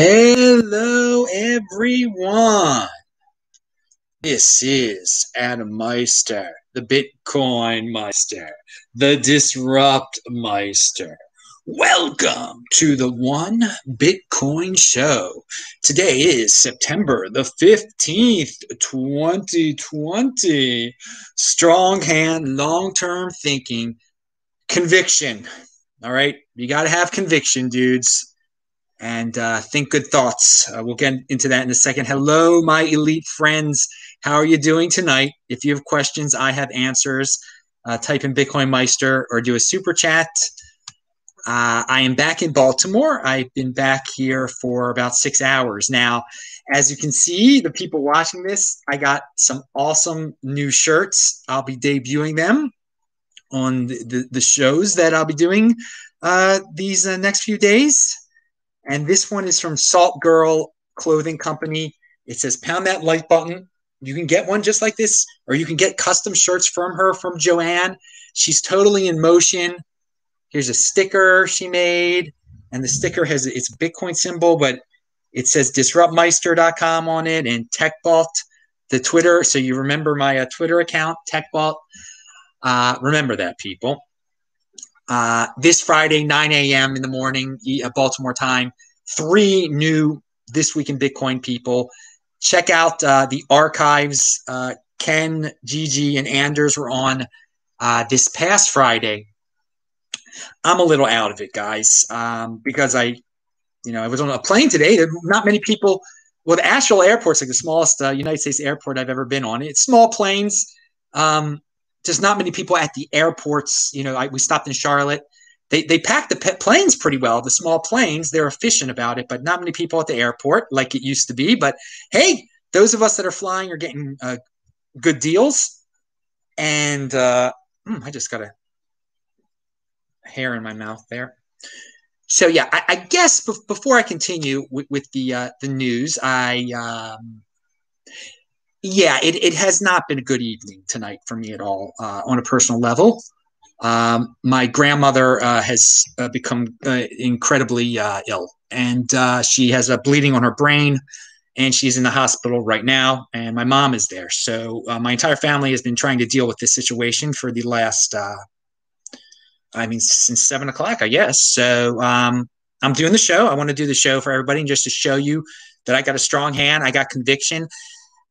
Hello, everyone. This is Adam Meister, the Bitcoin Meister, the Disrupt Meister. Welcome to the One Bitcoin Show. Today is September the 15th, 2020. Strong hand, long term thinking, conviction. All right, you got to have conviction, dudes and uh, think good thoughts. Uh, we'll get into that in a second. Hello, my elite friends. How are you doing tonight? If you have questions, I have answers. Uh, type in Bitcoin Meister or do a super chat. Uh, I am back in Baltimore. I've been back here for about six hours now. As you can see, the people watching this, I got some awesome new shirts. I'll be debuting them on the, the, the shows that I'll be doing uh, these uh, next few days. And this one is from Salt Girl Clothing Company. It says pound that like button. You can get one just like this, or you can get custom shirts from her from Joanne. She's totally in motion. Here's a sticker she made, and the sticker has its Bitcoin symbol, but it says disruptmeister.com on it and TechBalt, the Twitter. So you remember my uh, Twitter account, TechBalt. Uh, remember that, people uh, this Friday, 9 a.m. in the morning, uh, Baltimore time. Three new This Week in Bitcoin people. Check out uh, the archives. Uh, Ken, Gigi, and Anders were on uh, this past Friday. I'm a little out of it, guys, um, because I, you know, I was on a plane today. There not many people. Well, the Asheville Airport's like the smallest uh, United States airport I've ever been on. It's small planes. Um, just not many people at the airports. You know, I, we stopped in Charlotte. They, they pack the planes pretty well, the small planes. They're efficient about it, but not many people at the airport like it used to be. But hey, those of us that are flying are getting uh, good deals. And uh, hmm, I just got a hair in my mouth there. So yeah, I, I guess be- before I continue with, with the uh, the news, I um, yeah, it, it has not been a good evening tonight for me at all uh, on a personal level. Um, my grandmother uh, has uh, become uh, incredibly uh, ill, and uh, she has a bleeding on her brain, and she's in the hospital right now. And my mom is there, so my entire family has been trying to deal with this situation for the last, I mean, since seven o'clock, I guess. So um, I'm doing the show. I want to do the show for everybody, and just to show you that I got a strong hand, I got conviction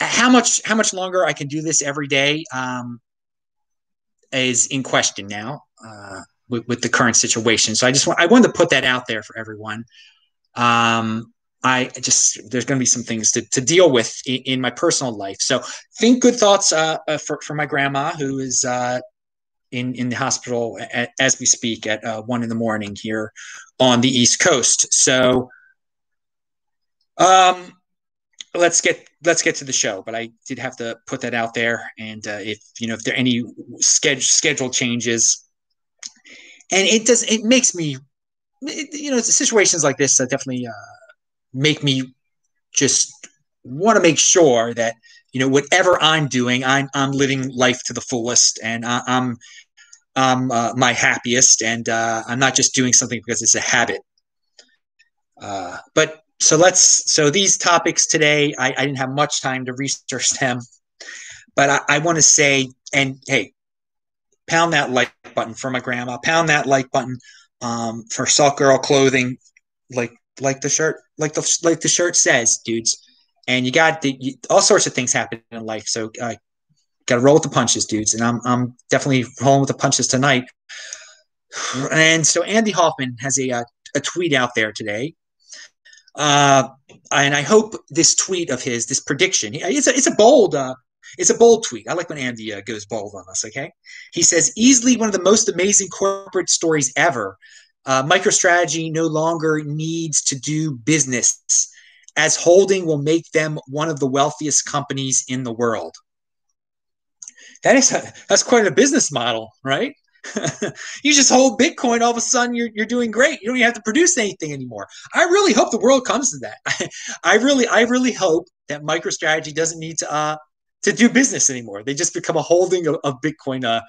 how much how much longer I can do this every day um, is in question now uh, with, with, the current situation. So I just want I wanted to put that out there for everyone. Um, I just there's going to be some things to, to deal with in, in my personal life. So think good thoughts uh, uh, for for my grandma who is uh, in in the hospital at, as we speak at uh, one in the morning here on the East Coast. So. Um, let's get let's get to the show. But I did have to put that out there, and uh, if you know if there are any schedule schedule changes, and it does it makes me, it, you know, situations like this uh, definitely uh, make me just want to make sure that you know whatever I'm doing, I'm I'm living life to the fullest, and I, am I'm uh, my happiest, and uh, I'm not just doing something because it's a habit. Uh, but so let's so these topics today I, I, didn't have much time to research them but i, I want to say and hey pound that like button for my grandma. Pound that like button um, for salt girl clothing like like the shirt like the like the shirt says dudes. And you got the, you, all sorts of things happen in life. So uh, got to roll with the punches dudes. And i'm, I'm definitely rolling with the punches tonight. And so andy hoffman has a, a, uh, a tweet out there today uh, and I hope this tweet of his, this prediction, it's a, it's a bold, uh, it's a bold tweet. I like when Andy uh, goes bold on us. Okay, he says easily one of the most amazing corporate stories ever. Uh, MicroStrategy no longer needs to do business, as holding will make them one of the wealthiest companies in the world. That is a, that's quite a business model, right? you just hold Bitcoin, all of a sudden you're, you're doing great. You don't even have to produce anything anymore. I really hope the world comes to that. I really, I really hope that MicroStrategy doesn't need to uh, to do business anymore. They just become a holding of, of Bitcoin. Uh,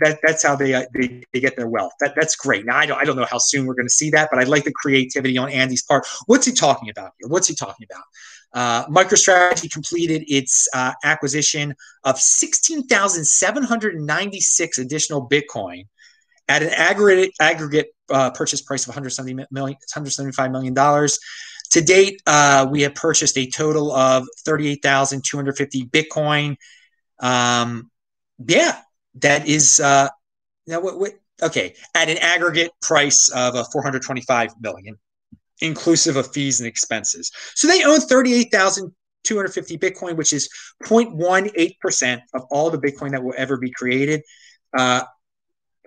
that that's how they, uh, they they get their wealth. That that's great. Now I don't I don't know how soon we're going to see that, but I like the creativity on Andy's part. What's he talking about here? What's he talking about? Uh, MicroStrategy completed its uh, acquisition of 16,796 additional Bitcoin at an aggregate aggregate uh, purchase price of 170 million, 175 million dollars. To date, uh, we have purchased a total of 38,250 Bitcoin. Um, yeah, that is uh, now what, what, okay at an aggregate price of a 425 million, inclusive of fees and expenses. So they own 38,250 Bitcoin, which is 0.18 percent of all the Bitcoin that will ever be created. Uh,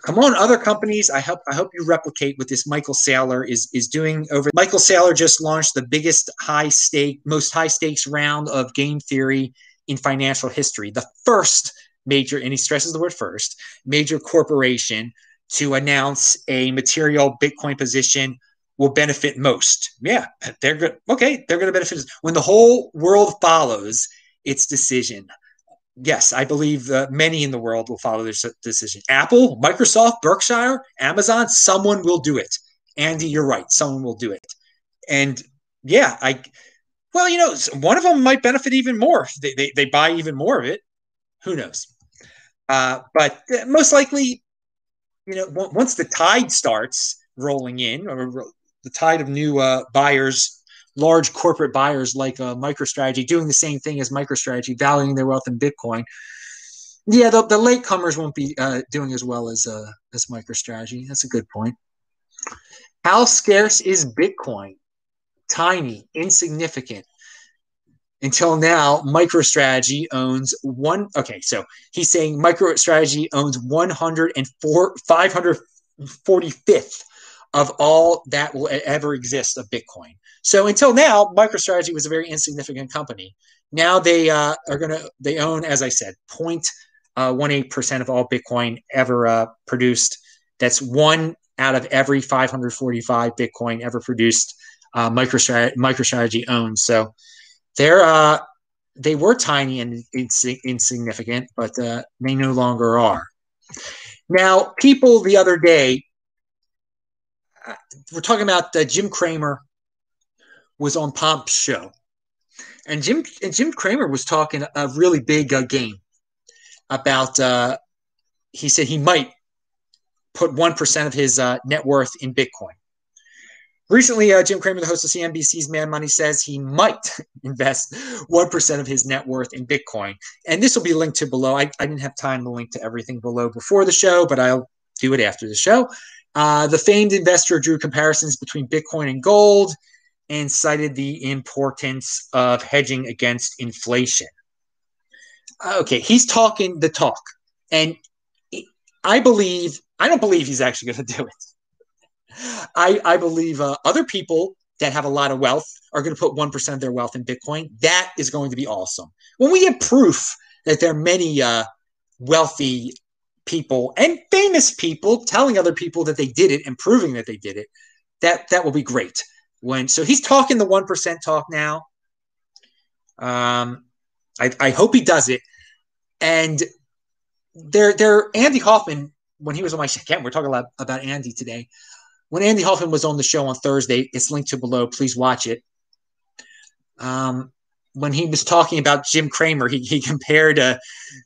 come on other companies i hope i hope you replicate what this michael saylor is is doing over michael saylor just launched the biggest high stake most high stakes round of game theory in financial history the first major and he stresses the word first major corporation to announce a material bitcoin position will benefit most yeah they're good okay they're going to benefit when the whole world follows its decision yes, I believe uh, many in the world will follow this decision. Apple, Microsoft, Berkshire, Amazon, someone will do it. Andy, you're right. Someone will do it. And yeah, I, well, you know, one of them might benefit even more. They, they, they buy even more of it. Who knows? Uh, but uh, most likely, you know, once the tide starts rolling in, or the tide of new uh, buyers large corporate buyers like uh, MicroStrategy doing the same thing as MicroStrategy, valuing their wealth in Bitcoin. Yeah, the, the latecomers won't be uh, doing as well as uh, as MicroStrategy. That's a good point. How scarce is Bitcoin? Tiny, insignificant. Until now, MicroStrategy owns one. Okay, so he's saying MicroStrategy owns 104, 545th of all that will ever exist of Bitcoin. So until now, MicroStrategy was a very insignificant company. Now they uh, are going to they own, as I said, 0.18 percent of all Bitcoin ever uh, produced. That's one out of every 545 Bitcoin ever produced. Uh, MicroStrategy, MicroStrategy owns. So they're uh, they were tiny and ins- insignificant, but uh, they no longer are. Now, people the other day, uh, we're talking about uh, Jim Cramer was on Pomp's show, and Jim and Jim Cramer was talking a really big uh, game about. Uh, he said he might put one percent of his uh, net worth in Bitcoin. Recently, uh, Jim Cramer, the host of CNBC's Mad Money, says he might invest 1% of his net worth in Bitcoin. And this will be linked to below. I, I didn't have time to link to everything below before the show, but I'll do it after the show. Uh, the famed investor drew comparisons between Bitcoin and gold and cited the importance of hedging against inflation. Okay, he's talking the talk. And I believe, I don't believe he's actually going to do it. I, I believe uh, other people that have a lot of wealth are going to put 1% of their wealth in Bitcoin. That is going to be awesome. When we get proof that there are many uh, wealthy people and famous people telling other people that they did it and proving that they did it, that, that will be great when so he's talking the one percent talk now. Um, I, I hope he does it. And there, there, Andy Hoffman when he was on my again, we're talking about, about Andy today. When Andy Hoffman was on the show on Thursday, it's linked to below. Please watch it. Um, when he was talking about Jim Cramer, he, he compared uh,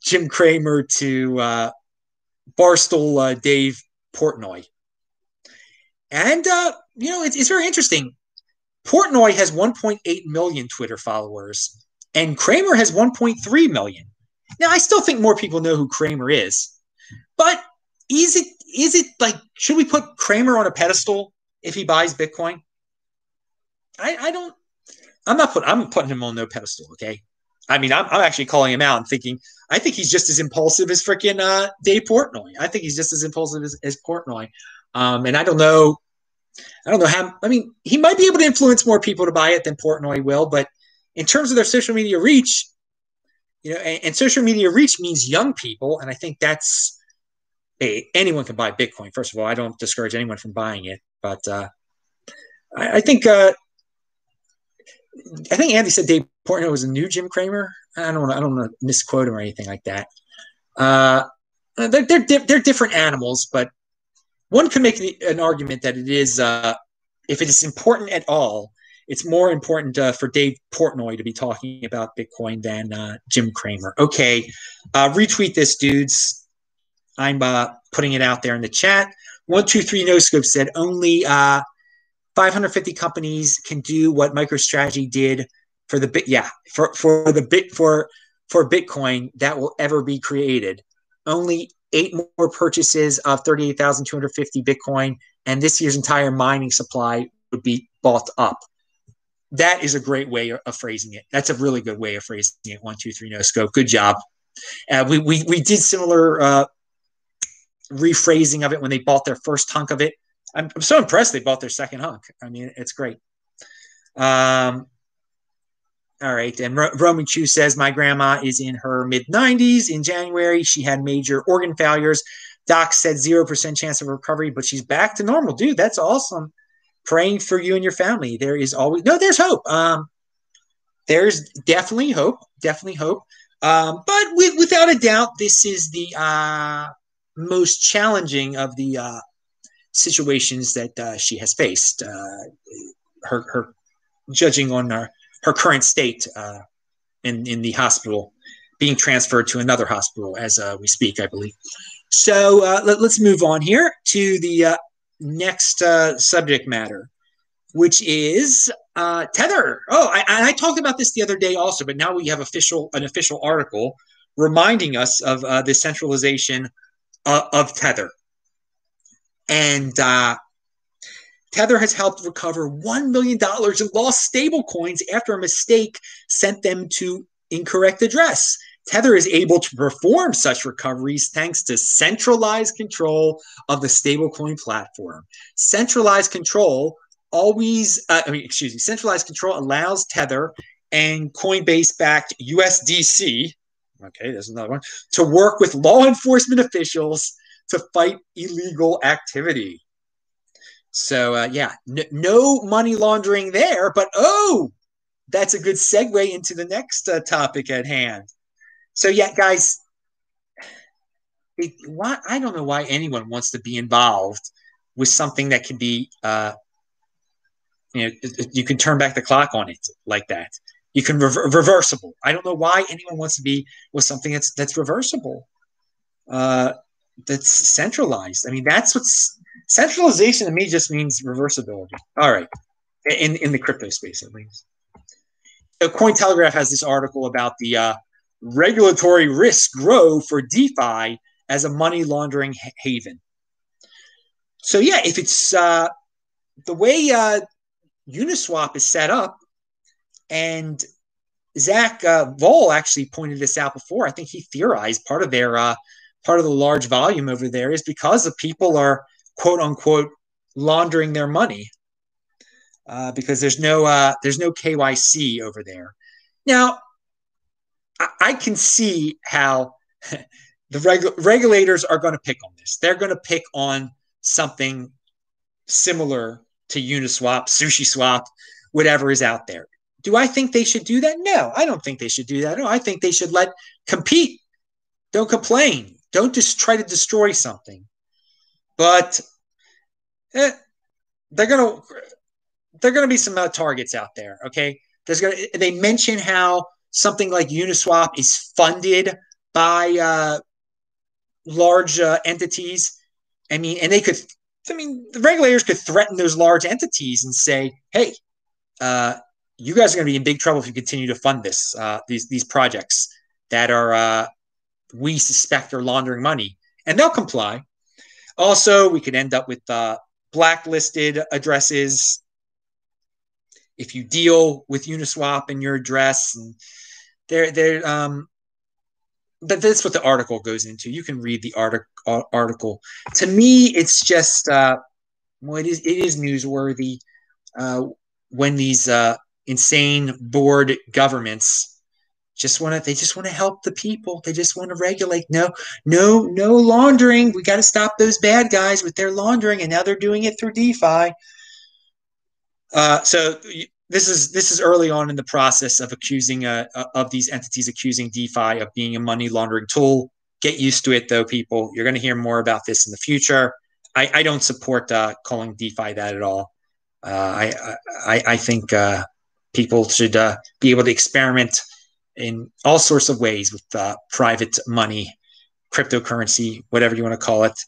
Jim Cramer to uh, Barstool uh, Dave Portnoy. And, uh, you know, it's, it's very interesting. Portnoy has 1.8 million Twitter followers, and Cramer has 1.3 million. Now, I still think more people know who Cramer is, but is it is it like should we put Cramer on a pedestal if he buys Bitcoin? I, I don't. I'm not putting. I'm putting him on no pedestal. Okay. I mean, I'm, I'm actually calling him out and thinking I think he's just as impulsive as freaking uh, Dave Portnoy. I think he's just as impulsive as, as Portnoy. Um, and I don't know I don't know how. I mean, he might be able to influence more people to buy it than Portnoy will, but in terms of their social media reach, you know, and, and social media reach means young people, and I think that's hey, anyone can buy Bitcoin. First of all, I don't discourage anyone from buying it, but uh, I, I, think uh, I think Andy said Dave Portnoy was a new Jim Cramer. I don't I don't want to misquote him or anything like that. Uh, they're they're, di- they're different animals, but one could make an argument that it is uh, if it is important at all, it's more important uh, for Dave Portnoy to be talking about Bitcoin than uh, Jim Cramer. Okay, uh, retweet this, dudes. I'm uh, putting it out there in the chat. One two three no scope said only uh, 550 companies can do what MicroStrategy did for the bit. Yeah, for for the bit for for Bitcoin that will ever be created. Only eight more purchases of 38,250 Bitcoin, and this year's entire mining supply would be bought up that is a great way of phrasing it. That's a really good way of phrasing it. One, two, three, no scope. Good job. Uh, we, we, we did similar uh, rephrasing of it when they bought their first hunk of it. I'm, I'm so impressed they bought their second hunk. I mean, it's great. Um, all right. And Ro- Roman Chu says, My grandma is in her mid 90s. In January, she had major organ failures. Doc said 0% chance of recovery, but she's back to normal. Dude, that's awesome praying for you and your family. There is always no. There's hope. Um, there's definitely hope. Definitely hope. Um, but with, without a doubt, this is the uh, most challenging of the uh, situations that uh, she has faced. Uh, her, her judging on her, her current state uh, in in the hospital, being transferred to another hospital as uh, we speak, I believe. So let, us move on here to the next uh, subject matter, which is uh, Tether. Oh, I, I, talked about this the other day also, but now we have official an official article reminding us of uh, the centralization of, of Tether. And uh, Tether has helped recover $1 million in lost stablecoins after a mistake sent them to incorrect address. Tether is able to perform such recoveries thanks to centralized control of the stablecoin platform. Centralized control always, uh, I mean, excuse me, centralized control allows Tether and Coinbase backed USDC, okay, there's another one, to work with law enforcement officials to fight illegal activity. So, uh, yeah, n- no money laundering there, but oh, that's a good segue into the next uh, topic at hand. So yeah, guys, it, why I don't know why anyone wants to be involved with something that can be, uh, you know, you can turn back the clock on it like that. You can rever- reversible. I don't know why anyone wants to be with something that's that's reversible, uh, that's centralized. I mean, that's what's centralization to me just means reversibility. All right, in in the crypto space at least. So Cointelegraph has this article about the uh, regulatory risks grow for DeFi as a money laundering haven. So yeah, if it's uh, the way uh, Uniswap is set up, and Zach uh, Voell actually pointed this out before. I think he theorized part of their uh, part of the large volume over there is because the people are quote unquote laundering their money uh, because there's no uh, there's no KYC over there. Now I can see how the regu- regulators are going to pick on this. They're going to pick on something similar to Uniswap, SushiSwap, whatever is out there. Do I think they should do that? No, I don't think they should do that. No, I think they should let compete. Don't complain. Don't just try to destroy something. But eh, they're gonna they're gonna be some uh, targets out there. Okay, there's gonna they mention how something like Uniswap is funded by uh, large uh, entities. I mean, and they could, I mean, the regulators could threaten those large entities and say, hey, uh, you guys are going to be in big trouble if you continue to fund this, uh, these, these projects that are, uh, we suspect are laundering money. And they'll comply. Also, we could end up with uh, blacklisted addresses if you deal with Uniswap and your address and they're they're um but that's what the article goes into. You can read the article article. To me, it's just uh well it is it is newsworthy uh when these uh insane board governments just want to they just want to help the people they just want to regulate no no no laundering we got to stop those bad guys with their laundering and now they're doing it through defi uh, so this is this is early on in the process of accusing uh, uh of these entities accusing DeFi of being a money laundering tool. Get used to it, though, people. You're going to hear more about this in the future. I, I don't support uh, calling DeFi that at all. Uh, I, I I think uh, people should be able to experiment in all sorts of ways with private money, cryptocurrency, whatever you want to call it.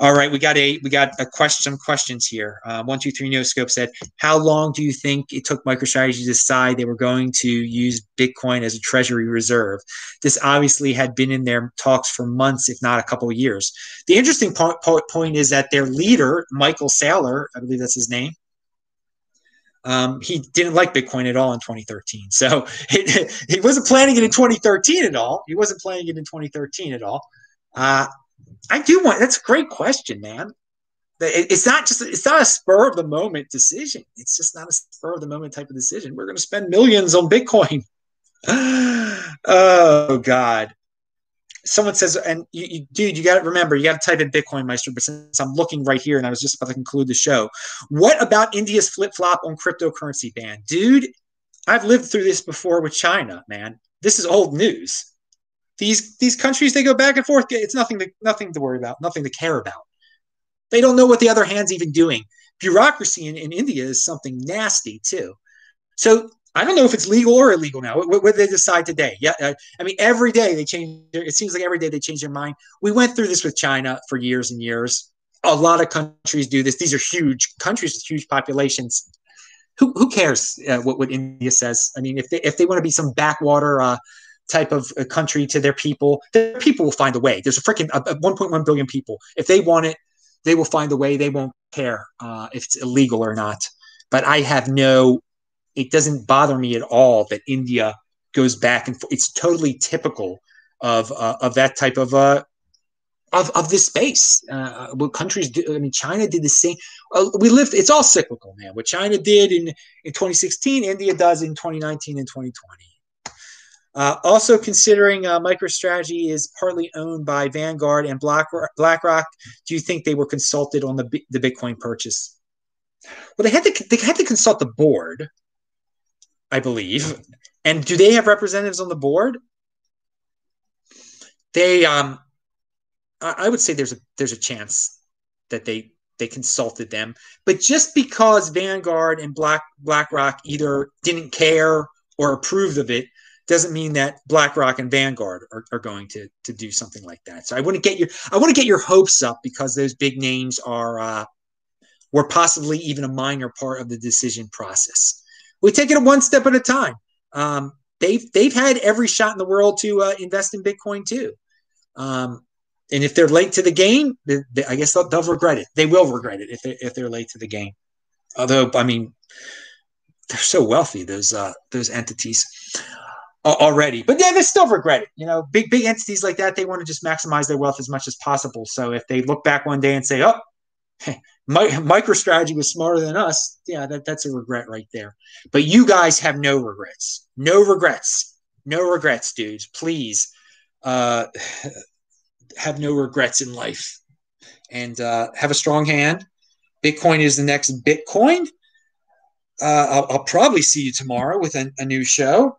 All right, we got a we got a question some questions here. Uh, one two three no scope said, how long do you think it took MicroStrategy to decide they were going to use Bitcoin as a treasury reserve? This obviously had been in their talks for months, if not a couple of years. The interesting po- po- point is that their leader, Michael Saylor, I believe that's his name, um, he didn't like Bitcoin at all in 2013. So he wasn't planning it in 2013 at all. He wasn't planning it in 2013 at all. Uh, I do want. That's a great question, man. It's not just. It's not a spur of the moment decision. It's just not a spur of the moment type of decision. We're going to spend millions on Bitcoin. oh God. Someone says, and you, you dude, you got to remember, you got to type in Bitcoin Meister. But since I'm looking right here, and I was just about to conclude the show, what about India's flip flop on cryptocurrency ban, dude? I've lived through this before with China, man. This is old news these these countries they go back and forth. It's nothing to nothing to worry about, nothing to care about. They don't know what the other hand's even doing. Bureaucracy in, in India is something nasty too. So I don't know if it's legal or illegal now. What, what they decide today? Yeah, uh, I mean, every day they change. It seems like every day they change their mind. We went through this with China for years and years. A lot of countries do this. These are huge countries with huge populations. Who, who cares uh, what, what India says? I mean, if they if they want to be some backwater uh, type of a country to their people, their people will find a way. There's a freaking 1.1 billion people. If they want it, they will find a way. They won't care uh, if it's illegal or not. But I have no. It doesn't bother me at all that India goes back and forth. It's totally typical of uh, of that type of uh, of of this space. Uh, what countries do? I mean, China did the same. Uh, we lived. It's all cyclical, man. What China did in in 2016, India does in 2019 and 2020. Uh, also considering uh, MicroStrategy is partly owned by Vanguard and BlackRock, BlackRock, do you think they were consulted on the the Bitcoin purchase? Well, they had to they had to consult the board, I believe. And do they have representatives on the board? They, um, I would say there's a there's a chance that they they consulted them, but just because Vanguard and Black BlackRock either didn't care or approved of it doesn't mean that BlackRock and Vanguard are, are going to to do something like that. So I want to get your I want to get your hopes up because those big names are uh, were possibly even a minor part of the decision process. We take it one step at a time. Um, they've they've had every shot in the world to uh, invest in Bitcoin too. Um, and if they're late to the game, they, they, I guess they'll, they'll, regret it. They will regret it if they if they're late to the game. Although I mean, they're so wealthy those uh, those entities already. But yeah, they still regret it. You know, big big entities like that, they want to just maximize their wealth as much as possible. So if they look back one day and say, "Oh, MicroStrategy was smarter than us," yeah, that, that's a regret right there. But you guys have no regrets. No regrets. No regrets, dudes. Please uh, have no regrets in life and uh, have a strong hand. Bitcoin is the next Bitcoin. Uh, I'll, I'll, probably see you tomorrow with a, a new show.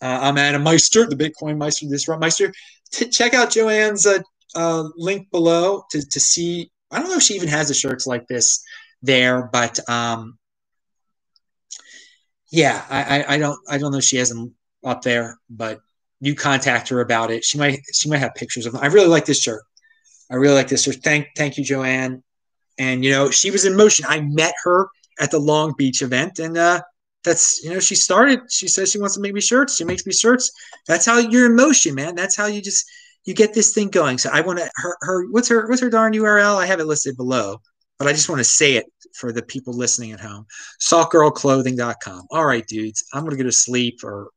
Uh, I'm Adam Meister, the Bitcoin Meister, Disrupt Meister. T- check out Joanne's uh, uh, link below to, to see. I don't know if she even has the shirts like this there, but um, yeah, I, I, I don't I don't know if she has them up there, but you contact her about it. She might she might have pictures of them. I really like this shirt. I really like this shirt. Thank thank you, Joanne. And you know, she was in motion. I met her at the Long Beach event, and uh, that's you know she started she says she wants to make me shirts she makes me shirts that's how you're in motion man that's how you just you get this thing going. So i want to her, her what's her what's her darn url i have it listed below but i just want to say it for the people listening at home. Saltgirlclothing.com all right dudes i'm gonna go to sleep or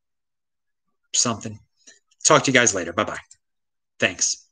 something. Talk to you guys later. Bye bye thanks